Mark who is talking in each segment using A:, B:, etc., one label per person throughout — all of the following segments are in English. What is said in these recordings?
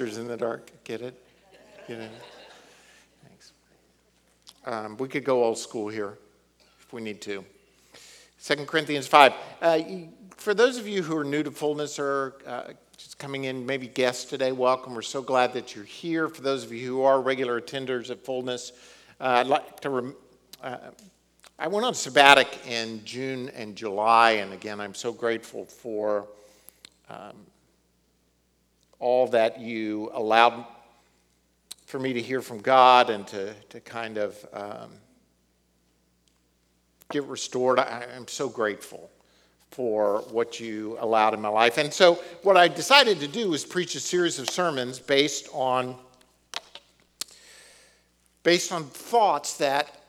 A: In the dark. Get it? Get it? Thanks. Um, we could go old school here if we need to. 2 Corinthians 5. Uh, for those of you who are new to fullness or uh, just coming in, maybe guests today, welcome. We're so glad that you're here. For those of you who are regular attenders at fullness, uh, I'd like to. Rem- uh, I went on sabbatic in June and July, and again, I'm so grateful for um, all that you allowed for me to hear from God and to, to kind of um, get restored. I, I'm so grateful for what you allowed in my life. And so, what I decided to do was preach a series of sermons based on based on thoughts that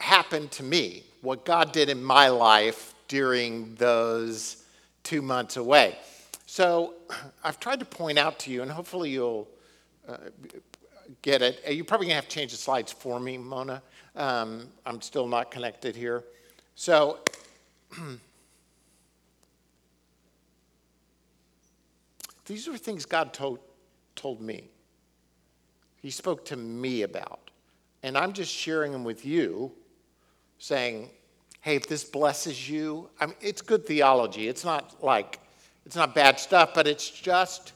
A: happened to me, what God did in my life during those two months away. So I've tried to point out to you, and hopefully you'll uh, get it. Uh, You're probably going to have to change the slides for me, Mona. Um, I'm still not connected here. So these are things God told, told me. He spoke to me about. And I'm just sharing them with you, saying, hey, if this blesses you, I mean, it's good theology. It's not like, it's not bad stuff, but it's just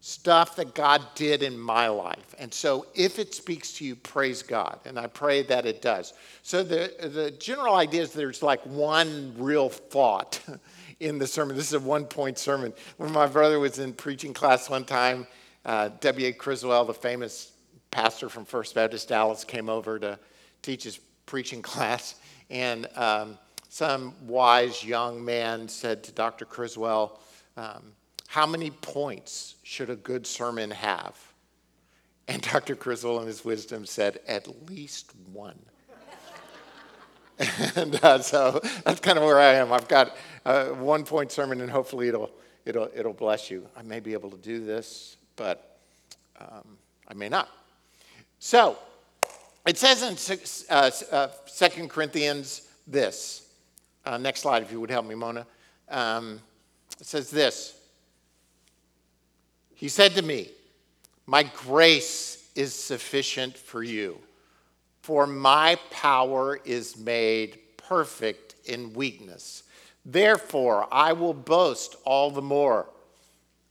A: stuff that God did in my life. And so if it speaks to you, praise God. And I pray that it does. So the, the general idea is there's like one real thought in the sermon. This is a one point sermon. When my brother was in preaching class one time, uh, W.A. Criswell, the famous pastor from First Baptist Dallas, came over to teach his preaching class. And um, some wise young man said to Dr. Criswell, um, How many points should a good sermon have? And Dr. Criswell, in his wisdom, said, At least one. and uh, so that's kind of where I am. I've got a one point sermon, and hopefully it'll, it'll, it'll bless you. I may be able to do this, but um, I may not. So, it says in uh, uh, 2 Corinthians this. Uh, next slide, if you would help me, Mona. Um, it says this He said to me, My grace is sufficient for you, for my power is made perfect in weakness. Therefore, I will boast all the more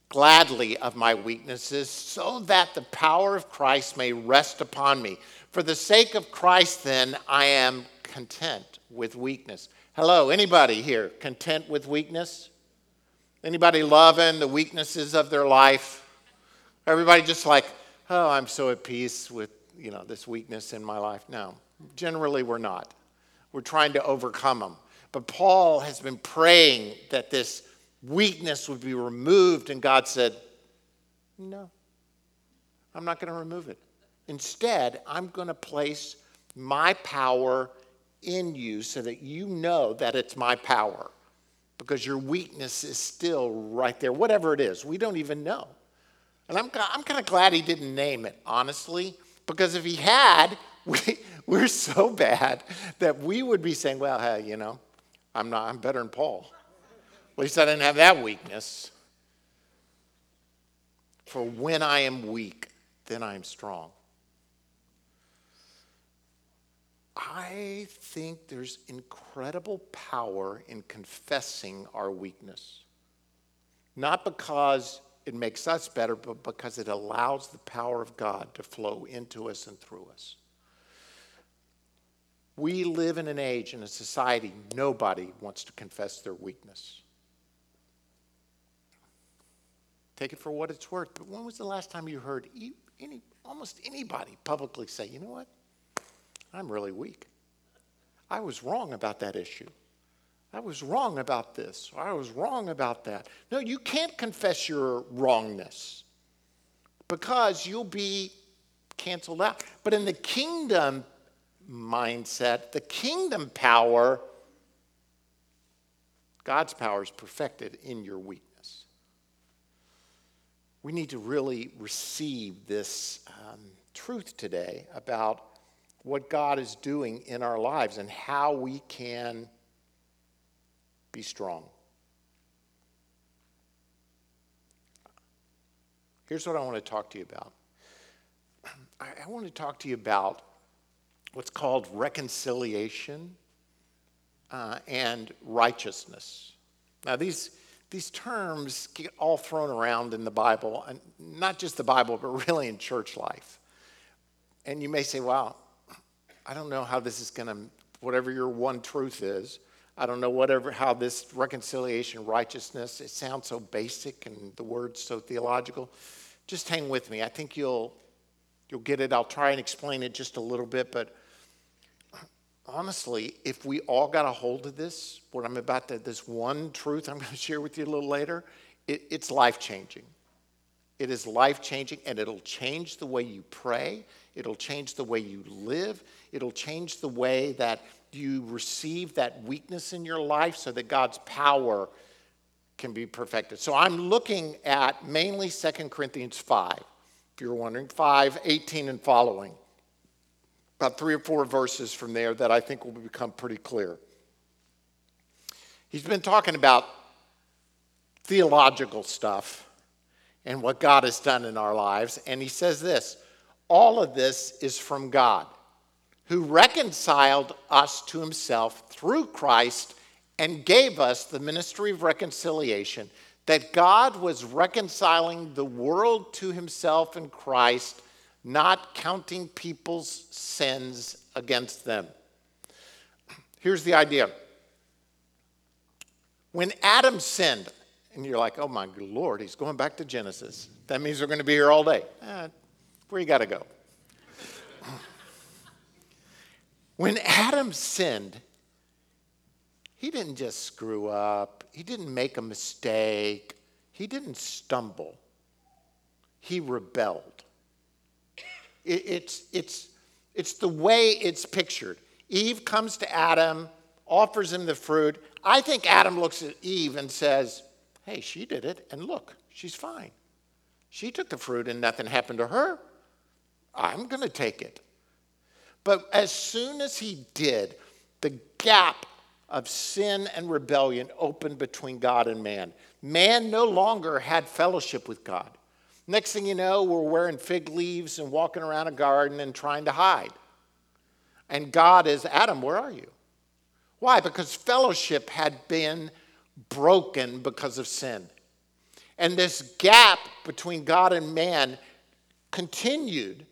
A: gladly of my weaknesses, so that the power of Christ may rest upon me. For the sake of Christ, then, I am content with weakness. Hello, anybody here content with weakness? Anybody loving the weaknesses of their life? Everybody just like, oh, I'm so at peace with, you know, this weakness in my life. No, generally we're not. We're trying to overcome them. But Paul has been praying that this weakness would be removed, and God said, No, I'm not going to remove it. Instead, I'm going to place my power in you so that you know that it's my power because your weakness is still right there, whatever it is. We don't even know. And I'm, I'm kind of glad he didn't name it, honestly, because if he had, we, we're so bad that we would be saying, well, hey, you know, I'm, not, I'm better than Paul. At least I didn't have that weakness. For when I am weak, then I am strong. I think there's incredible power in confessing our weakness. Not because it makes us better, but because it allows the power of God to flow into us and through us. We live in an age, in a society, nobody wants to confess their weakness. Take it for what it's worth. But when was the last time you heard any, almost anybody publicly say, you know what? I'm really weak. I was wrong about that issue. I was wrong about this. I was wrong about that. No, you can't confess your wrongness because you'll be canceled out. But in the kingdom mindset, the kingdom power, God's power is perfected in your weakness. We need to really receive this um, truth today about what God is doing in our lives and how we can be strong. Here's what I want to talk to you about. I, I want to talk to you about what's called reconciliation uh, and righteousness. Now, these, these terms get all thrown around in the Bible, and not just the Bible, but really in church life. And you may say, wow, I don't know how this is going to, whatever your one truth is, I don't know whatever how this reconciliation, righteousness, it sounds so basic and the word's so theological. Just hang with me. I think you'll you'll get it. I'll try and explain it just a little bit, but honestly, if we all got a hold of this, what I'm about to, this one truth I'm going to share with you a little later, it, it's life changing. It is life changing and it'll change the way you pray. It'll change the way you live. It'll change the way that you receive that weakness in your life so that God's power can be perfected. So I'm looking at mainly 2 Corinthians 5. If you're wondering, 5, 18 and following about three or four verses from there that I think will become pretty clear. He's been talking about theological stuff and what God has done in our lives. And he says this all of this is from God, who reconciled us to himself through Christ and gave us the ministry of reconciliation. That God was reconciling the world to himself in Christ not counting people's sins against them. Here's the idea when Adam sinned, and you're like, oh my Lord, he's going back to Genesis. That means we're going to be here all day. Eh, where you got to go? when Adam sinned, he didn't just screw up, he didn't make a mistake, he didn't stumble, he rebelled. It, it's, it's, it's the way it's pictured. Eve comes to Adam, offers him the fruit. I think Adam looks at Eve and says, Hey, she did it, and look, she's fine. She took the fruit and nothing happened to her. I'm going to take it. But as soon as he did, the gap of sin and rebellion opened between God and man. Man no longer had fellowship with God. Next thing you know, we're wearing fig leaves and walking around a garden and trying to hide. And God is, Adam, where are you? Why? Because fellowship had been broken because of sin. And this gap between God and man continued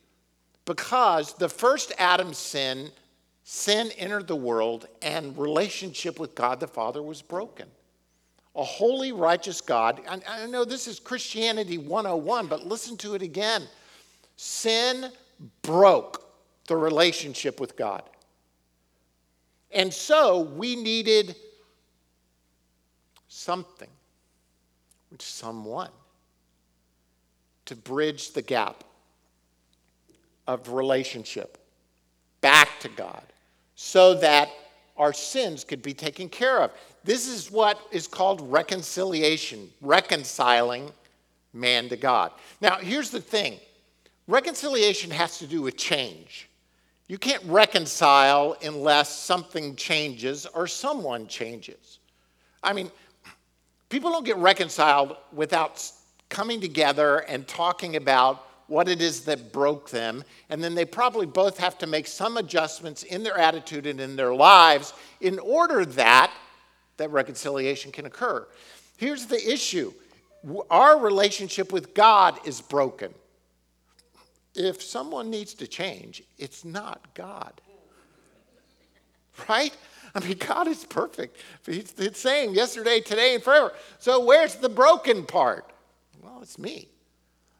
A: because the first Adam's sin, sin entered the world and relationship with God the Father was broken a holy, righteous God. I, I know this is Christianity 101, but listen to it again. Sin broke the relationship with God. And so we needed something, which someone, to bridge the gap of relationship back to God so that our sins could be taken care of. This is what is called reconciliation, reconciling man to God. Now, here's the thing reconciliation has to do with change. You can't reconcile unless something changes or someone changes. I mean, people don't get reconciled without coming together and talking about what it is that broke them, and then they probably both have to make some adjustments in their attitude and in their lives in order that that reconciliation can occur. Here's the issue our relationship with God is broken. If someone needs to change, it's not God. Right? I mean, God is perfect. He's the same yesterday, today, and forever. So, where's the broken part? Well, it's me.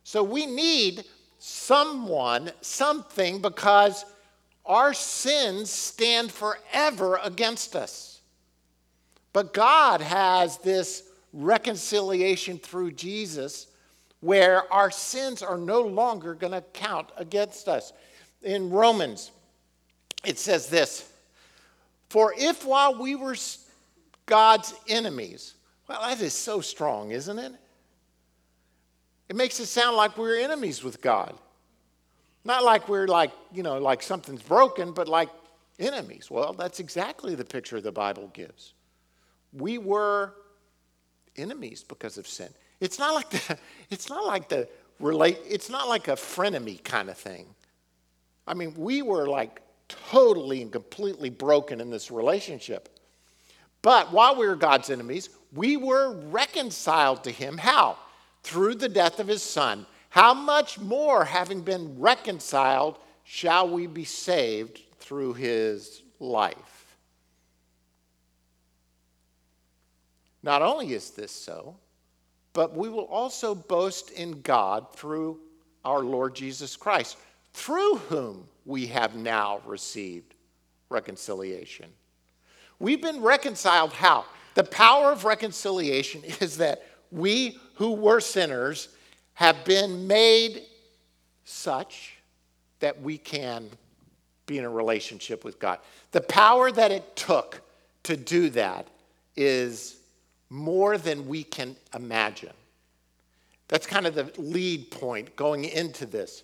A: So we need someone, something, because our sins stand forever against us. But God has this reconciliation through Jesus where our sins are no longer going to count against us. In Romans, it says this For if while we were God's enemies, well, that is so strong, isn't it? It makes it sound like we're enemies with God. Not like we're like, you know, like something's broken, but like enemies. Well, that's exactly the picture the Bible gives. We were enemies because of sin. It's not like the, it's not like the relate, it's not like a frenemy kind of thing. I mean, we were like totally and completely broken in this relationship. But while we were God's enemies, we were reconciled to Him. How? Through the death of His Son. How much more, having been reconciled, shall we be saved through His life? Not only is this so, but we will also boast in God through our Lord Jesus Christ, through whom we have now received reconciliation. We've been reconciled how? The power of reconciliation is that we who were sinners have been made such that we can be in a relationship with God. The power that it took to do that is more than we can imagine. That's kind of the lead point going into this.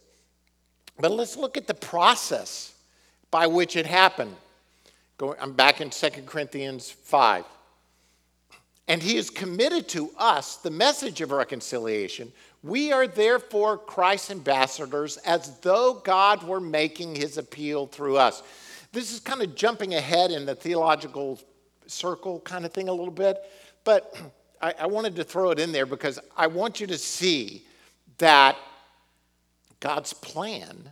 A: But let's look at the process by which it happened. I'm back in 2 Corinthians 5. And he has committed to us the message of reconciliation. We are therefore Christ's ambassadors as though God were making his appeal through us. This is kind of jumping ahead in the theological circle kind of thing a little bit. But I, I wanted to throw it in there because I want you to see that God's plan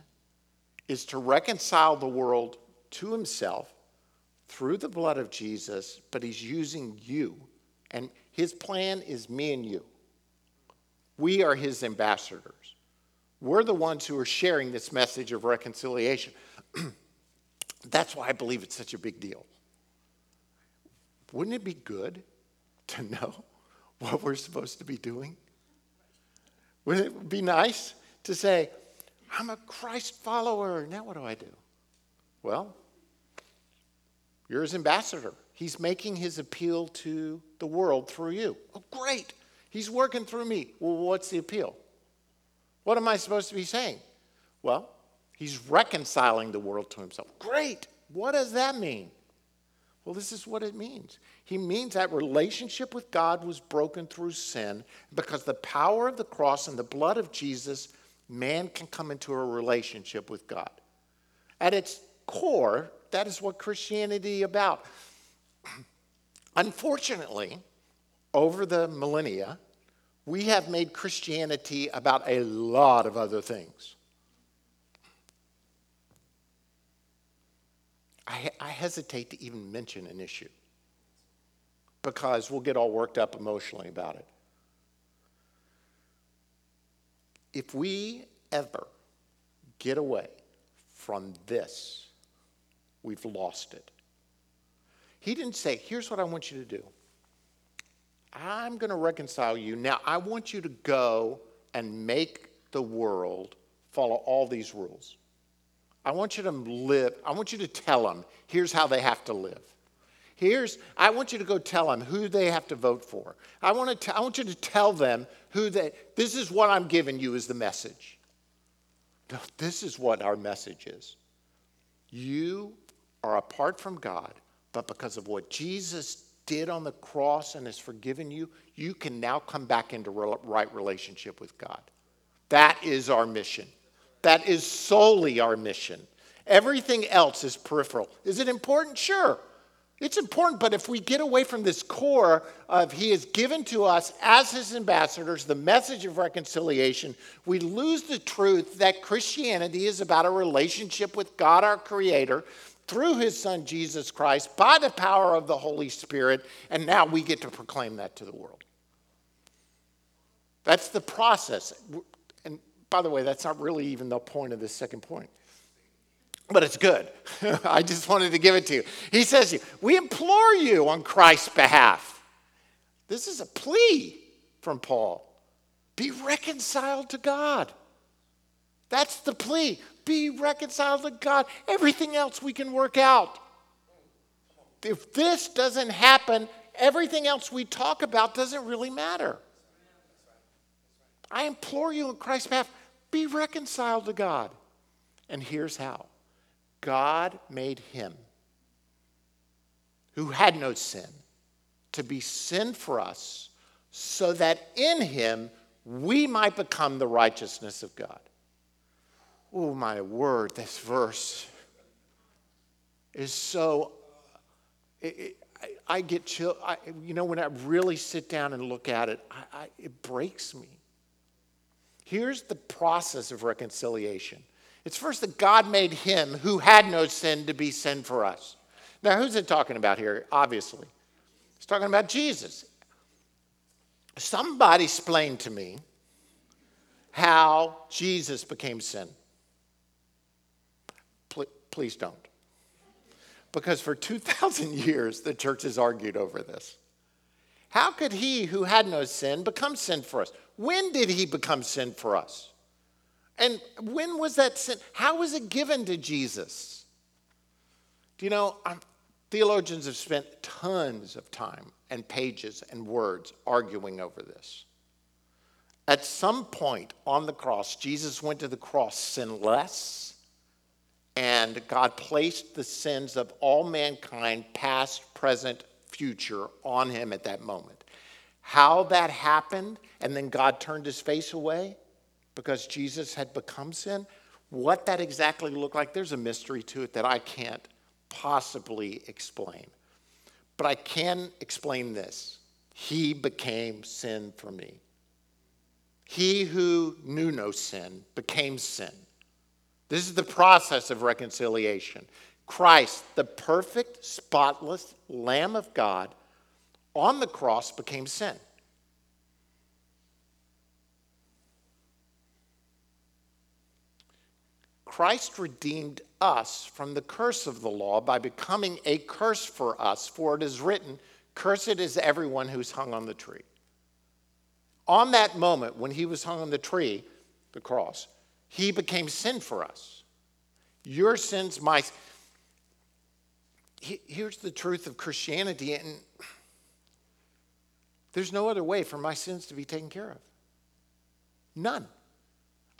A: is to reconcile the world to himself through the blood of Jesus, but he's using you. And his plan is me and you. We are his ambassadors. We're the ones who are sharing this message of reconciliation. That's why I believe it's such a big deal. Wouldn't it be good to know what we're supposed to be doing? Wouldn't it be nice to say, I'm a Christ follower. Now what do I do? Well, you're his ambassador. He's making his appeal to the world through you. Oh, great. He's working through me. Well, what's the appeal? What am I supposed to be saying? Well, he's reconciling the world to himself. Great. What does that mean? Well, this is what it means. He means that relationship with God was broken through sin because the power of the cross and the blood of Jesus, man can come into a relationship with God. At its core, that is what Christianity about. Unfortunately, over the millennia, we have made Christianity about a lot of other things. I, I hesitate to even mention an issue because we'll get all worked up emotionally about it. If we ever get away from this, we've lost it. He didn't say, Here's what I want you to do. I'm going to reconcile you. Now, I want you to go and make the world follow all these rules. I want you to live, I want you to tell them, here's how they have to live. Here's, I want you to go tell them who they have to vote for. I want, to I want you to tell them who they, this is what I'm giving you is the message. No, this is what our message is. You are apart from God, but because of what Jesus did on the cross and has forgiven you, you can now come back into right relationship with God. That is our mission. That is solely our mission. Everything else is peripheral. Is it important? Sure. It's important, but if we get away from this core of He has given to us as His ambassadors the message of reconciliation, we lose the truth that Christianity is about a relationship with God, our Creator, through His Son Jesus Christ, by the power of the Holy Spirit, and now we get to proclaim that to the world. That's the process And by the way, that's not really even the point of this second point. But it's good. I just wanted to give it to you. He says, We implore you on Christ's behalf. This is a plea from Paul. Be reconciled to God. That's the plea. Be reconciled to God. Everything else we can work out. If this doesn't happen, everything else we talk about doesn't really matter. I implore you in Christ's behalf be reconciled to God. And here's how God made him, who had no sin, to be sin for us, so that in him we might become the righteousness of God. Oh, my word, this verse is so. It, it, I, get chill. I, you know, when I really sit down and look at it, I, it breaks me. Here's the process of reconciliation it's first that God made him who had no sin to be sin for us. Now, who's it talking about here? Obviously, it's talking about Jesus. Somebody explained to me how Jesus became sin. Please don't. Because for 2,000 years, the church has argued over this. How could he who had no sin become sin for us? When did he become sin for us? And when was that sin? How was it given to Jesus? Do you know, um, theologians have spent tons of time and pages and words arguing over this. At some point on the cross, Jesus went to the cross sinless, and God placed the sins of all mankind, past, present, future, on him at that moment. How that happened, and then God turned his face away because Jesus had become sin, what that exactly looked like, there's a mystery to it that I can't possibly explain. But I can explain this He became sin for me. He who knew no sin became sin. This is the process of reconciliation. Christ, the perfect, spotless Lamb of God, on the cross became sin. Christ redeemed us from the curse of the law by becoming a curse for us, for it is written, Cursed is everyone who's hung on the tree. On that moment, when he was hung on the tree, the cross, he became sin for us. Your sins, my. Here's the truth of Christianity, and there's no other way for my sins to be taken care of. None.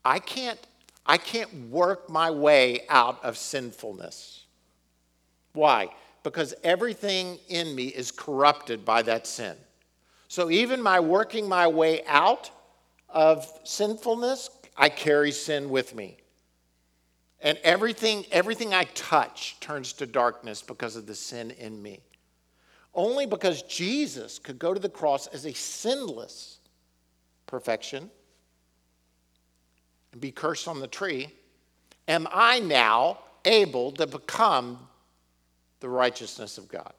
A: I can't I can't work my way out of sinfulness. Why? Because everything in me is corrupted by that sin. So even my working my way out of sinfulness, I carry sin with me. And everything, everything I touch turns to darkness because of the sin in me. Only because Jesus could go to the cross as a sinless perfection and be cursed on the tree, am I now able to become the righteousness of God?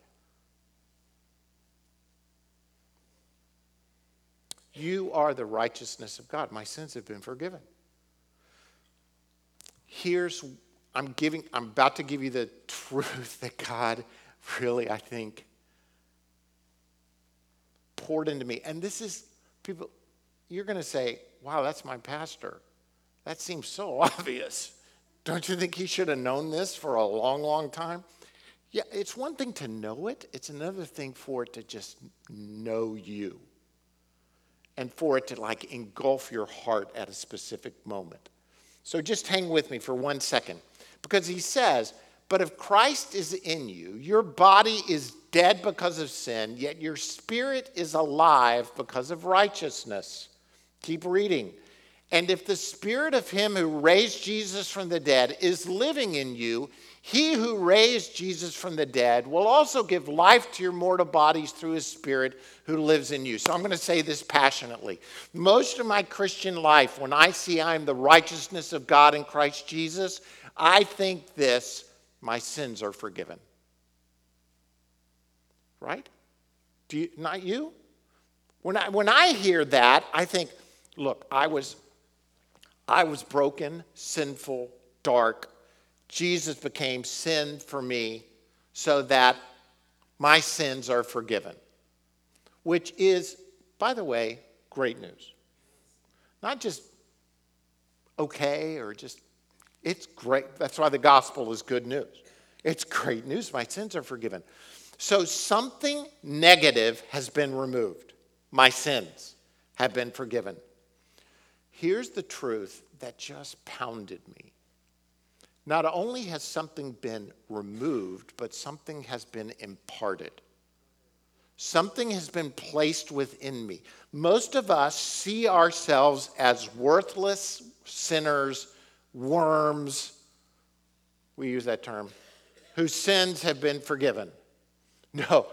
A: You are the righteousness of God. My sins have been forgiven. Here's I'm giving I'm about to give you the truth that God really I think poured into me. And this is people you're going to say, "Wow, that's my pastor." That seems so obvious. Don't you think he should have known this for a long, long time? Yeah, it's one thing to know it, it's another thing for it to just know you and for it to like engulf your heart at a specific moment. So just hang with me for one second because he says, But if Christ is in you, your body is dead because of sin, yet your spirit is alive because of righteousness. Keep reading. And if the spirit of him who raised Jesus from the dead is living in you, he who raised Jesus from the dead will also give life to your mortal bodies through his spirit who lives in you. So I'm going to say this passionately. Most of my Christian life, when I see I'm the righteousness of God in Christ Jesus, I think this my sins are forgiven. Right? Do you, not you? When I, when I hear that, I think, look, I was I was broken, sinful, dark. Jesus became sin for me so that my sins are forgiven, which is, by the way, great news. Not just okay or just, it's great. That's why the gospel is good news. It's great news. My sins are forgiven. So something negative has been removed. My sins have been forgiven. Here's the truth that just pounded me. Not only has something been removed, but something has been imparted. Something has been placed within me. Most of us see ourselves as worthless sinners, worms, we use that term, whose sins have been forgiven. No,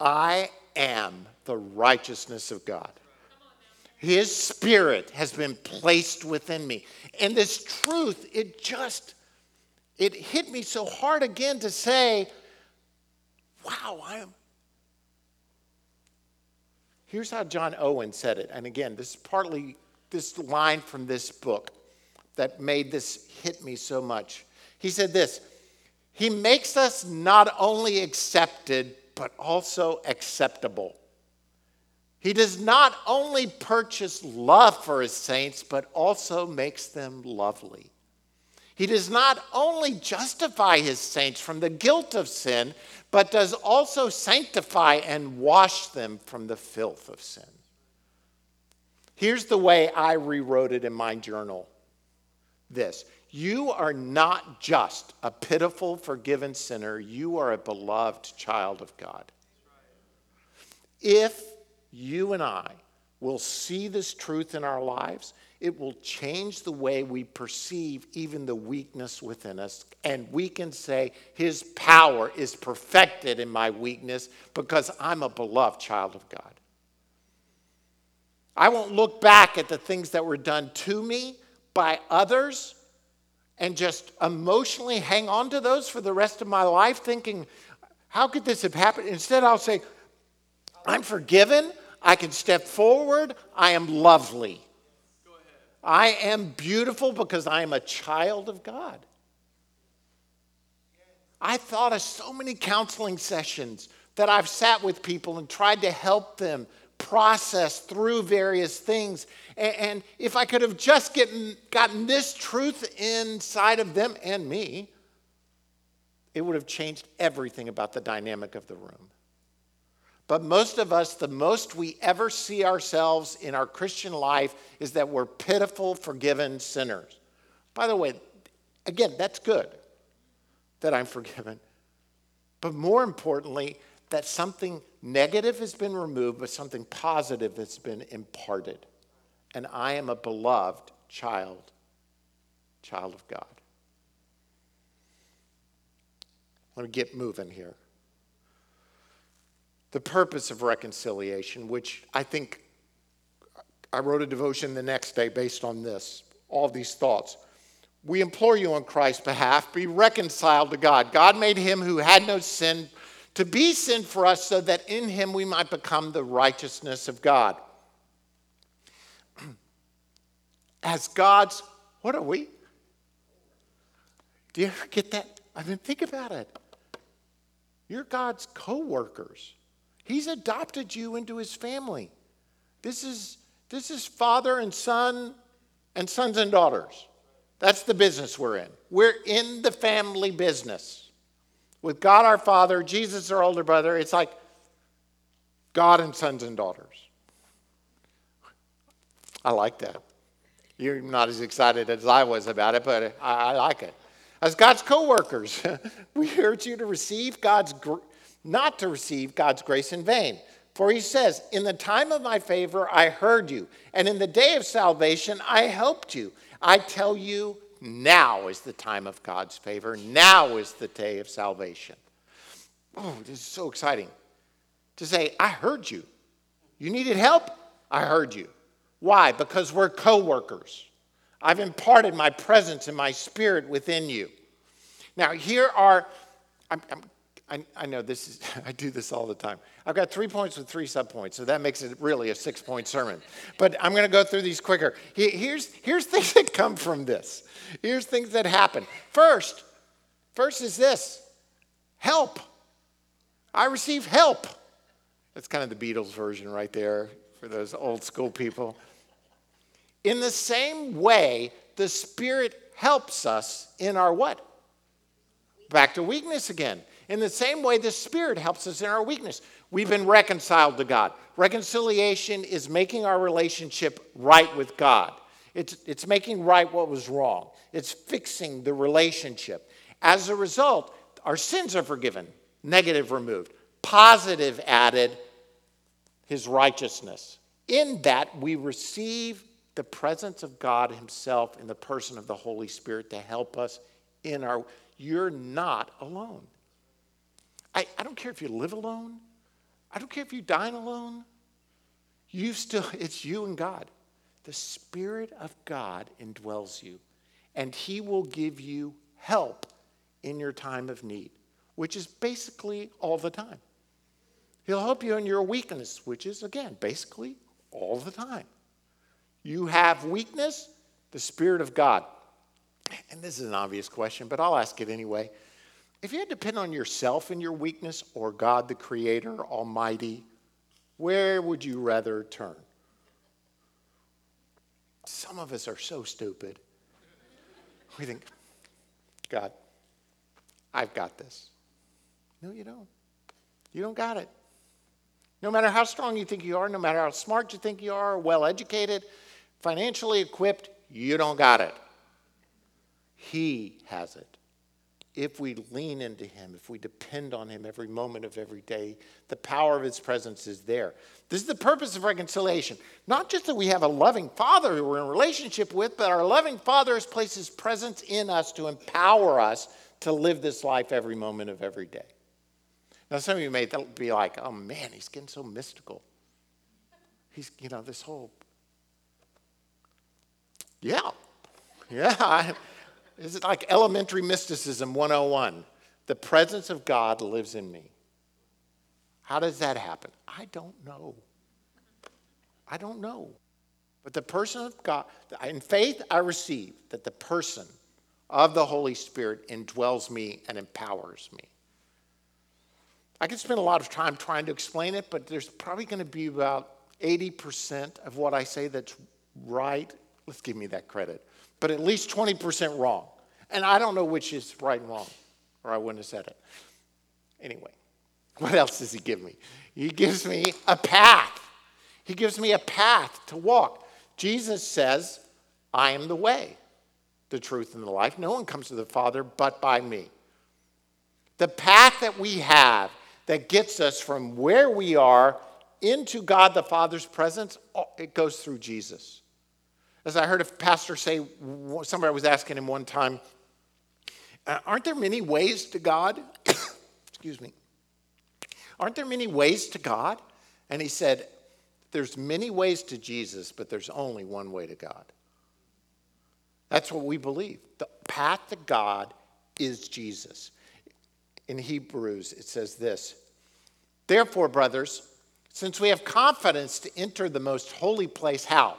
A: I am the righteousness of God. His spirit has been placed within me. And this truth, it just, it hit me so hard again to say, wow, I am. Here's how John Owen said it. And again, this is partly this line from this book that made this hit me so much. He said this He makes us not only accepted, but also acceptable. He does not only purchase love for his saints, but also makes them lovely. He does not only justify his saints from the guilt of sin, but does also sanctify and wash them from the filth of sin. Here's the way I rewrote it in my journal this You are not just a pitiful, forgiven sinner, you are a beloved child of God. If you and I will see this truth in our lives, it will change the way we perceive even the weakness within us. And we can say, His power is perfected in my weakness because I'm a beloved child of God. I won't look back at the things that were done to me by others and just emotionally hang on to those for the rest of my life, thinking, how could this have happened? Instead, I'll say, I'm forgiven. I can step forward. I am lovely. I am beautiful because I am a child of God. I thought of so many counseling sessions that I've sat with people and tried to help them process through various things. And, if I could have just gotten, gotten this truth inside of them and me, it would have changed everything about the dynamic of the room. But most of us, the most we ever see ourselves in our Christian life is that we're pitiful, forgiven sinners. By the way, again, that's good that I'm forgiven. But more importantly, that something negative has been removed, but something positive has been imparted. And I am a beloved child, child of God. Let me get moving here the purpose of reconciliation, which I think I wrote a devotion the next day based on this, all these thoughts. We implore you on Christ's behalf, be reconciled to God. God made him who had no sin to be sin for us so that in him we might become the righteousness of God. As God's, what are we? Do you ever get that? I mean, think about it. You're God's co workers. He's adopted you into his family. This is, this is father and son and sons and daughters. That's the business we're in. We're in the family business. With God our Father, Jesus our older brother, it's like God and sons and daughters. I like that. You're not as excited as I was about it, but I, I like it. As God's co workers, we urge you to receive God's not to receive God's grace in vain. For he says, In the time of my favor, I heard you, and in the day of salvation, I helped you. I tell you, now is the time of God's favor. Now is the day of salvation. Oh, this is so exciting to say, I heard you. You needed help? I heard you. Why? Because we're co workers. I've imparted my presence and my spirit within you. Now, here are, I'm, I'm I, I know this is, I do this all the time. I've got three points with three subpoints, so that makes it really a six point sermon. But I'm going to go through these quicker. Here's, here's things that come from this. Here's things that happen. First, first is this help. I receive help. That's kind of the Beatles version right there for those old school people. In the same way, the Spirit helps us in our what? Back to weakness again. In the same way, the Spirit helps us in our weakness. We've been reconciled to God. Reconciliation is making our relationship right with God, it's, it's making right what was wrong, it's fixing the relationship. As a result, our sins are forgiven, negative removed, positive added, his righteousness. In that, we receive the presence of God Himself in the person of the Holy Spirit to help us in our. You're not alone. I, I don't care if you live alone, I don't care if you dine alone. You still, it's you and God. The Spirit of God indwells you, and He will give you help in your time of need, which is basically all the time. He'll help you in your weakness, which is, again, basically all the time. You have weakness, the Spirit of God. And this is an obvious question, but I'll ask it anyway. If you had to depend on yourself in your weakness or God the Creator, Almighty, where would you rather turn? Some of us are so stupid. We think, God, I've got this. No, you don't. You don't got it. No matter how strong you think you are, no matter how smart you think you are, well educated, financially equipped, you don't got it. He has it. If we lean into Him, if we depend on Him every moment of every day, the power of His presence is there. This is the purpose of reconciliation. Not just that we have a loving Father who we're in relationship with, but our loving Father has placed His presence in us to empower us to live this life every moment of every day. Now, some of you may be like, oh man, he's getting so mystical. He's, you know, this whole. Yeah. Yeah. Is it like elementary mysticism 101? The presence of God lives in me. How does that happen? I don't know. I don't know. But the person of God, in faith, I receive that the person of the Holy Spirit indwells me and empowers me. I could spend a lot of time trying to explain it, but there's probably going to be about 80% of what I say that's right. Let's give me that credit. But at least 20% wrong. And I don't know which is right and wrong, or I wouldn't have said it. Anyway, what else does he give me? He gives me a path. He gives me a path to walk. Jesus says, I am the way, the truth, and the life. No one comes to the Father but by me. The path that we have that gets us from where we are into God the Father's presence, oh, it goes through Jesus. As I heard a pastor say, somebody was asking him one time, uh, aren't there many ways to God? Excuse me. Aren't there many ways to God? And he said, There's many ways to Jesus, but there's only one way to God. That's what we believe. The path to God is Jesus in Hebrews, it says this Therefore, brothers, since we have confidence to enter the most holy place, how?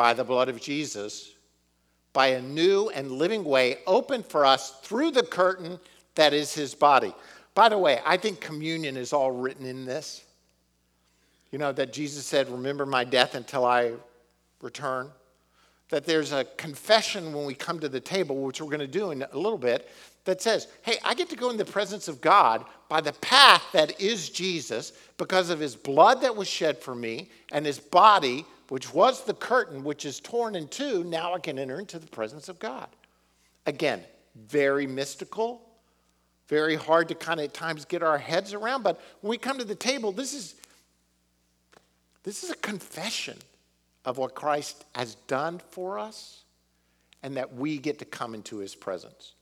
A: By the blood of Jesus, by a new and living way opened for us through the curtain that is his body. By the way, I think communion is all written in this. You know, that Jesus said, Remember my death until I return. That there's a confession when we come to the table, which we're going to do in a little bit, that says, hey, I get to go in the presence of God by the path that is Jesus because of his blood that was shed for me and his body, which was the curtain, which is torn in two. Now I can enter into the presence of God. Again, very mystical, very hard to kind of at times get our heads around. But when we come to the table, this is, this is a confession of what Christ has done for us and that we get to come into his presence.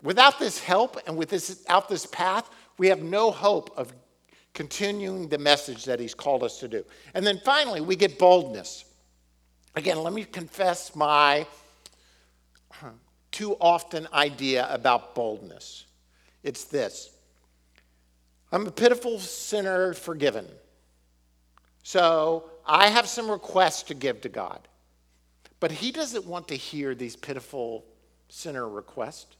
A: Without this help and with this, without this path, we have no hope of continuing the message that he's called us to do. And then finally, we get boldness. Again, let me confess my too often idea about boldness. It's this I'm a pitiful sinner forgiven. So I have some requests to give to God. But he doesn't want to hear these pitiful sinner requests.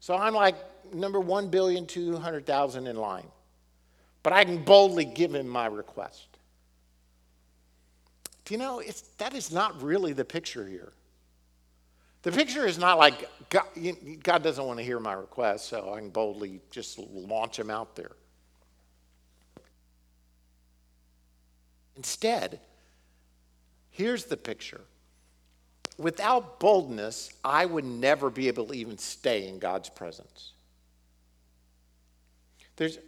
A: So I'm like number 1,200,000 in line. But I can boldly give him my request. Do you know, it's, that is not really the picture here. The picture is not like God, God doesn't want to hear my request, so I can boldly just launch him out there. Instead, here's the picture without boldness, I would never be able to even stay in God's presence. There's,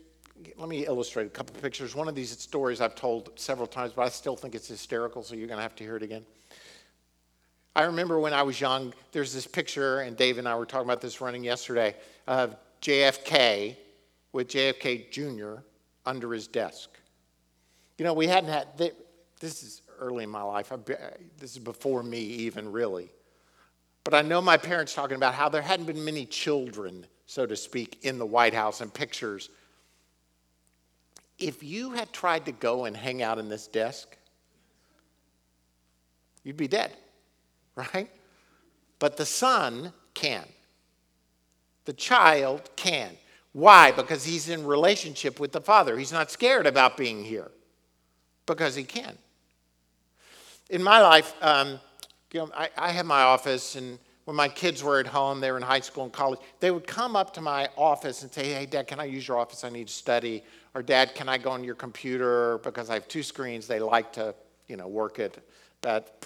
A: let me illustrate a couple of pictures. One of these stories I've told several times, but I still think it's hysterical, so you're going to have to hear it again. I remember when I was young, there's this picture, and Dave and I were talking about this running yesterday, of JFK with JFK Jr. under his desk. You know, we hadn't had, this is early in my life, this is before me even really. But I know my parents talking about how there hadn't been many children, so to speak, in the White House and pictures. If you had tried to go and hang out in this desk, you'd be dead, right? But the son can. The child can. Why? Because he's in relationship with the father. He's not scared about being here because he can. In my life, um, you know, I, I have my office, and when my kids were at home, they were in high school and college, they would come up to my office and say, Hey, Dad, can I use your office? I need to study. Or, Dad, can I go on your computer? Because I have two screens. They like to, you know, work it. That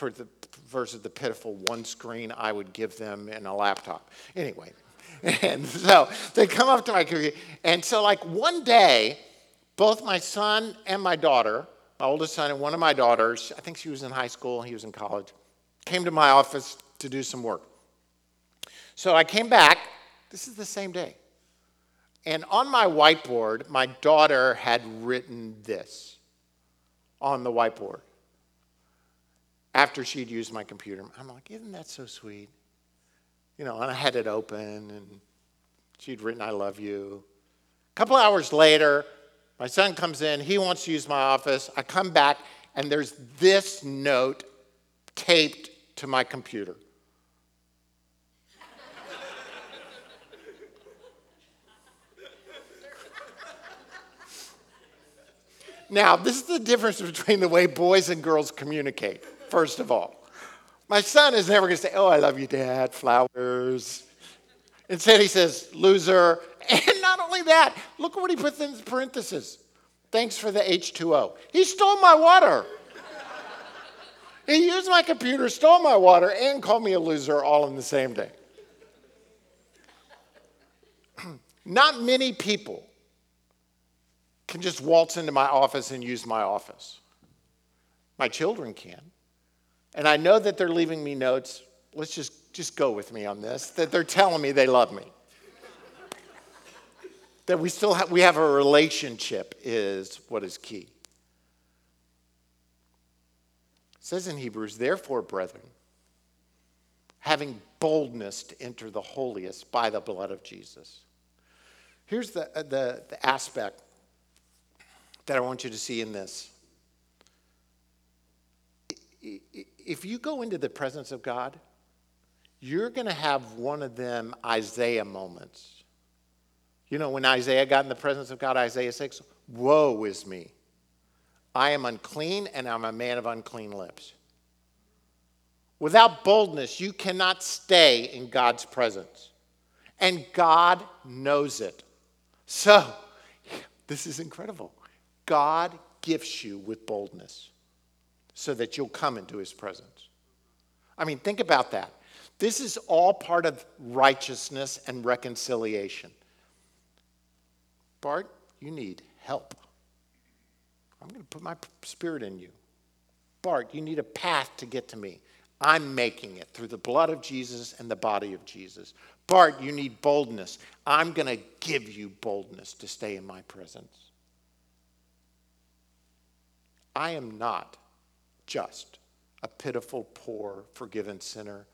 A: versus the pitiful one screen I would give them in a laptop. Anyway, and so they come up to my computer. And so, like one day, both my son and my daughter, my oldest son and one of my daughters, I think she was in high school, he was in college, came to my office to do some work. So I came back. This is the same day. And on my whiteboard, my daughter had written this on the whiteboard after she'd used my computer. I'm like, isn't that so sweet? you know, and I had it open and she'd written, I love you. A couple hours later, my son comes in, he wants to use my office. I come back, and there's this note taped to my computer. Now, this is the difference between the way boys and girls communicate, first of all. My son is never going to say, Oh, I love you, Dad, flowers. Instead, he says, Loser. And not only that, look at what he puts in the parentheses. Thanks for the H2O. He stole my water. he used my computer, stole my water, and called me a loser all in the same day. not many people can just waltz into my office and use my office. My children can. And I know that they're leaving me notes. Let's just, just go with me on this, that they're telling me they love me. that we still have, we have a relationship is what is key. It says in Hebrews, therefore, brethren, having boldness to enter the holiest by the blood of Jesus. Here's the, uh, the, the aspect that I want you to see in this if you go into the presence of God, you're going to have one of them Isaiah moments. You know, when Isaiah got in the presence of God, Isaiah 6, Woe is me. I am unclean and I'm a man of unclean lips. Without boldness, you cannot stay in God's presence. And God knows it. So, this is incredible. God gifts you with boldness so that you'll come into his presence. I mean, think about that. This is all part of righteousness and reconciliation. Bart, you need help. I'm going to put my spirit in you. Bart, you need a path to get to me. I'm making it through the blood of Jesus and the body of Jesus. Bart, you need boldness. I'm going to give you boldness to stay in my presence. I am not just a pitiful, poor, forgiven sinner.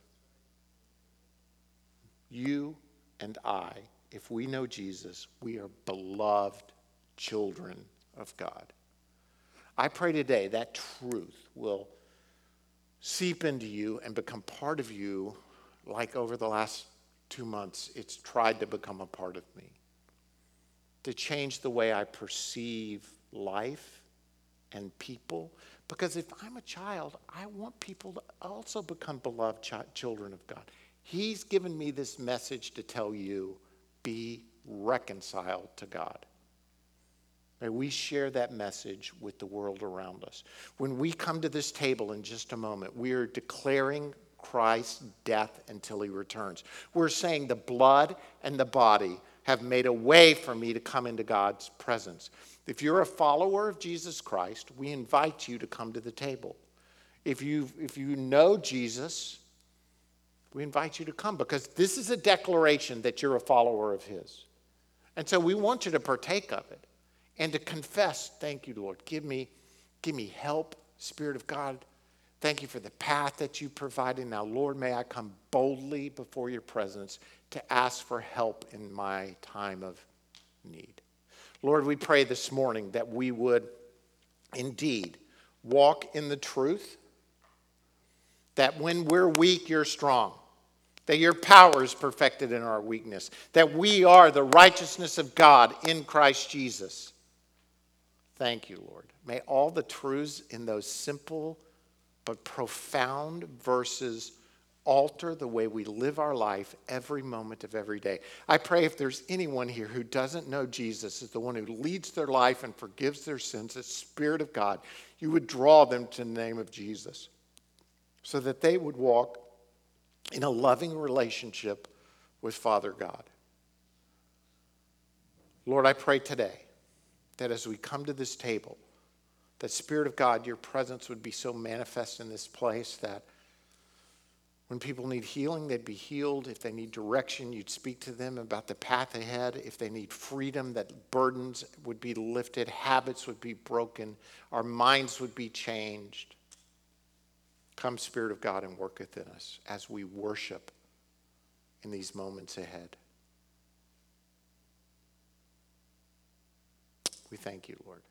A: You and I, if we know Jesus, we are beloved children of God. I pray today that truth will seep into you and become part of you like over the last two months, it's tried to become a part of me. To change the way I perceive life and people, because if I'm a child, I want people to also become beloved ch- children of God. He's given me this message to tell you be reconciled to God. May we share that message with the world around us. When we come to this table in just a moment, we are declaring Christ's death until he returns. We're saying the blood and the body have made a way for me to come into God's presence. If you're a follower of Jesus Christ, we invite you to come to the table. If you, if you know Jesus, we invite you to come because this is a declaration that you're a follower of His. And so we want you to partake of it and to confess, thank you, Lord. Give me, give me help, Spirit of God. Thank you for the path that you provided. Now, Lord, may I come boldly before your presence to ask for help in my time of need. Lord, we pray this morning that we would indeed walk in the truth, that when we're weak, you're strong that your power is perfected in our weakness, that we are the righteousness of God in Christ Jesus. Thank you, Lord. May all the truths in those simple but profound verses alter the way we live our life every moment of every day. I pray if there's anyone here who doesn't know Jesus as the one who leads their life and forgives their sins, the Spirit of God, you would draw them to the name of Jesus so that they would walk in a loving relationship with Father God. Lord, I pray today that as we come to this table, that Spirit of God, your presence would be so manifest in this place that when people need healing, they'd be healed. If they need direction, you'd speak to them about the path ahead. If they need freedom, that burdens would be lifted, habits would be broken, our minds would be changed. Come, Spirit of God, and work within us as we worship in these moments ahead. We thank you, Lord.